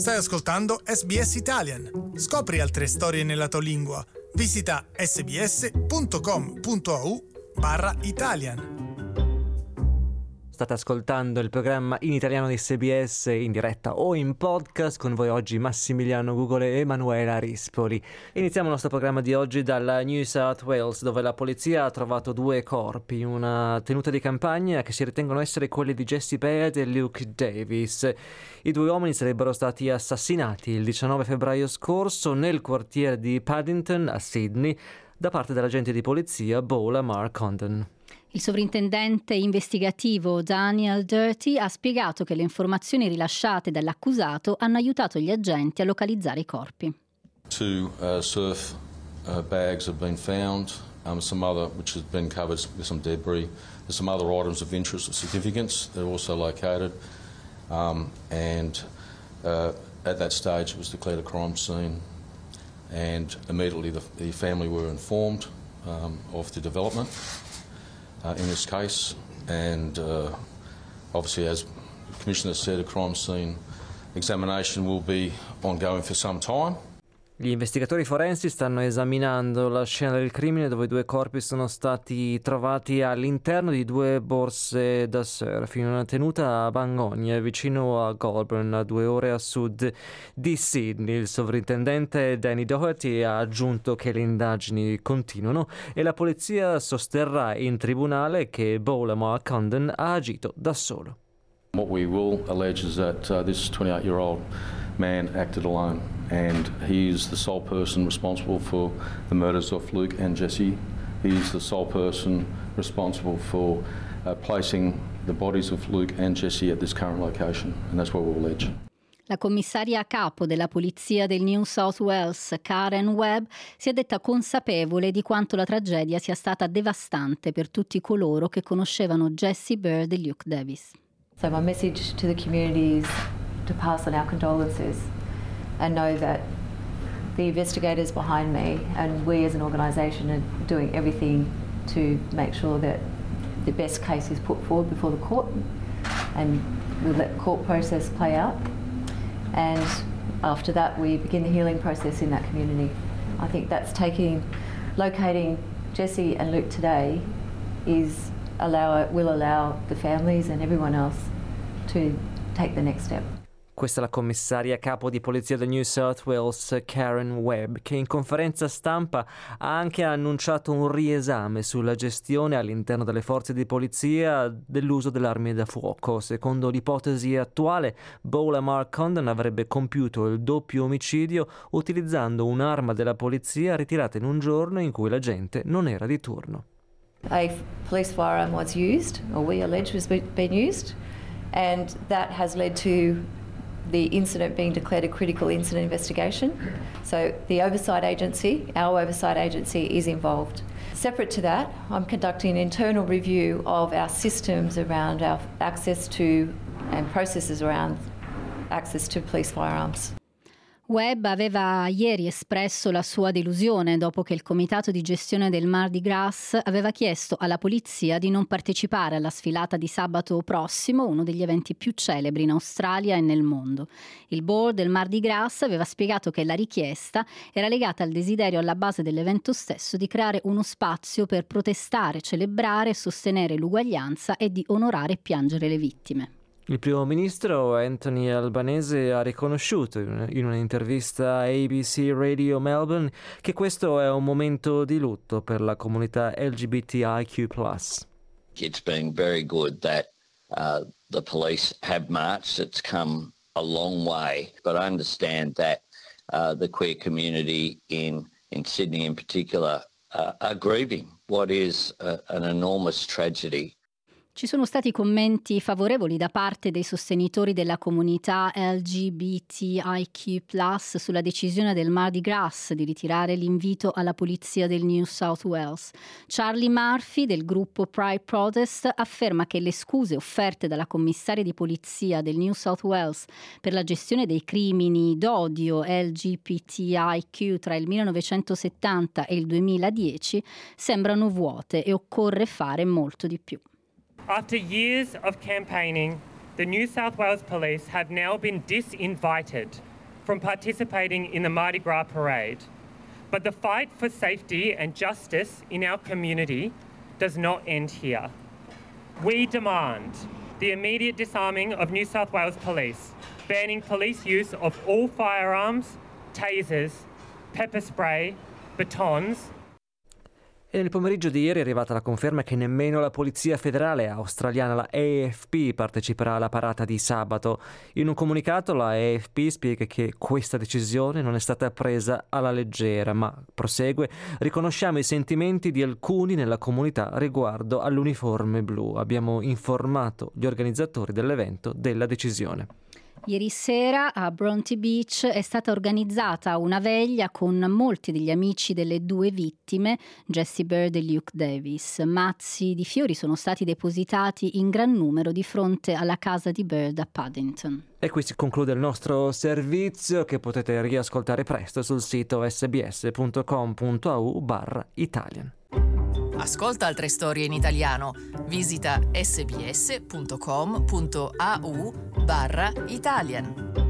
Stai ascoltando SBS Italian. Scopri altre storie nella tua lingua. Visita sbs.com.au barra Italian. State ascoltando il programma in italiano di SBS in diretta o in podcast con voi oggi Massimiliano Google e Emanuela Rispoli. Iniziamo il nostro programma di oggi dalla New South Wales dove la polizia ha trovato due corpi, una tenuta di campagna che si ritengono essere quelli di Jesse Baird e Luke Davis. I due uomini sarebbero stati assassinati il 19 febbraio scorso nel quartiere di Paddington a Sydney da parte dell'agente di polizia Bola Mark Condon. Il sovrintendente investigativo Daniel Dirty ha spiegato che le informazioni rilasciate dall'accusato hanno aiutato gli agenti a localizzare i corpi. Two uh, surf uh, bags have been found, um, some other which has been covered with some debris. There's some other items of interest or significance. They're also located, um, and uh, at that stage it was declared a crime scene, and immediately the, the family were informed um, of the development. Uh, in this case, and uh, obviously, as Commissioner said, a crime scene examination will be ongoing for some time. Gli investigatori forensi stanno esaminando la scena del crimine dove due corpi sono stati trovati all'interno di due borse da surf in una tenuta a Bangonia vicino a Goulburn a due ore a sud di Sydney. Il sovrintendente Danny Doherty ha aggiunto che le indagini continuano e la polizia sosterrà in tribunale che Bowlamar Condon ha agito da solo. What we will allege is that uh, this 28 year old man acted alone and he is the sole person responsible for the murders of Luke and Jesse. He's the sole person responsible for uh, placing the bodies of Luke and Jesse at this current location, and that's what we'll allege. La commissaria a capo della polizia del New South Wales, Karen Webb, si è detta consapevole di quanto la tragedia sia stata devastante per tutti coloro che conoscevano Jesse Bird e Luke Davis. So my message to the community is to pass on our condolences and know that the investigators behind me and we as an organisation are doing everything to make sure that the best case is put forward before the court and we let the court process play out and after that we begin the healing process in that community. I think that's taking, locating Jesse and Luke today is allow will allow the families and everyone else to take the next step. Questa è la commissaria capo di polizia del New South Wales, Karen Webb, che in conferenza stampa ha anche annunciato un riesame sulla gestione all'interno delle forze di polizia dell'uso dell'armi da fuoco. Secondo l'ipotesi attuale, Bola Mark Condon avrebbe compiuto il doppio omicidio utilizzando un'arma della polizia ritirata in un giorno in cui la gente non era di turno. A police firearm was used, or we allege was been used, and that has led to the incident being declared a critical incident investigation. So the oversight agency, our oversight agency, is involved. Separate to that, I'm conducting an internal review of our systems around our access to and processes around access to police firearms. Webb aveva ieri espresso la sua delusione dopo che il comitato di gestione del Mardi Gras aveva chiesto alla polizia di non partecipare alla sfilata di sabato prossimo, uno degli eventi più celebri in Australia e nel mondo. Il board del Mardi Gras aveva spiegato che la richiesta era legata al desiderio alla base dell'evento stesso di creare uno spazio per protestare, celebrare, sostenere l'uguaglianza e di onorare e piangere le vittime. Il primo ministro Anthony Albanese ha riconosciuto in un'intervista a ABC Radio Melbourne che questo è un momento di lutto per la comunità LGBTIQ. It's been very good that uh, the police have marched. It's come a long way, but I understand that uh, the queer community in, in Sydney in particular uh, are grieving what is a, an enormous tragedy Ci sono stati commenti favorevoli da parte dei sostenitori della comunità LGBTIQ sulla decisione del Mardi Gras di ritirare l'invito alla polizia del New South Wales. Charlie Murphy del gruppo Pride Protest afferma che le scuse offerte dalla commissaria di polizia del New South Wales per la gestione dei crimini d'odio LGBTIQ tra il 1970 e il 2010 sembrano vuote e occorre fare molto di più. After years of campaigning, the New South Wales Police have now been disinvited from participating in the Mardi Gras parade. But the fight for safety and justice in our community does not end here. We demand the immediate disarming of New South Wales Police, banning police use of all firearms, tasers, pepper spray, batons, E nel pomeriggio di ieri è arrivata la conferma che nemmeno la Polizia Federale australiana, la AFP, parteciperà alla parata di sabato. In un comunicato la AFP spiega che questa decisione non è stata presa alla leggera, ma prosegue, riconosciamo i sentimenti di alcuni nella comunità riguardo all'uniforme blu. Abbiamo informato gli organizzatori dell'evento della decisione. Ieri sera a Bronte Beach è stata organizzata una veglia con molti degli amici delle due vittime, Jesse Bird e Luke Davis. Mazzi di fiori sono stati depositati in gran numero di fronte alla casa di Bird a Paddington. E qui si conclude il nostro servizio che potete riascoltare presto sul sito sbs.com.au barra Italian. Ascolta altre storie in italiano. Visita sbs.com.au barra Italian.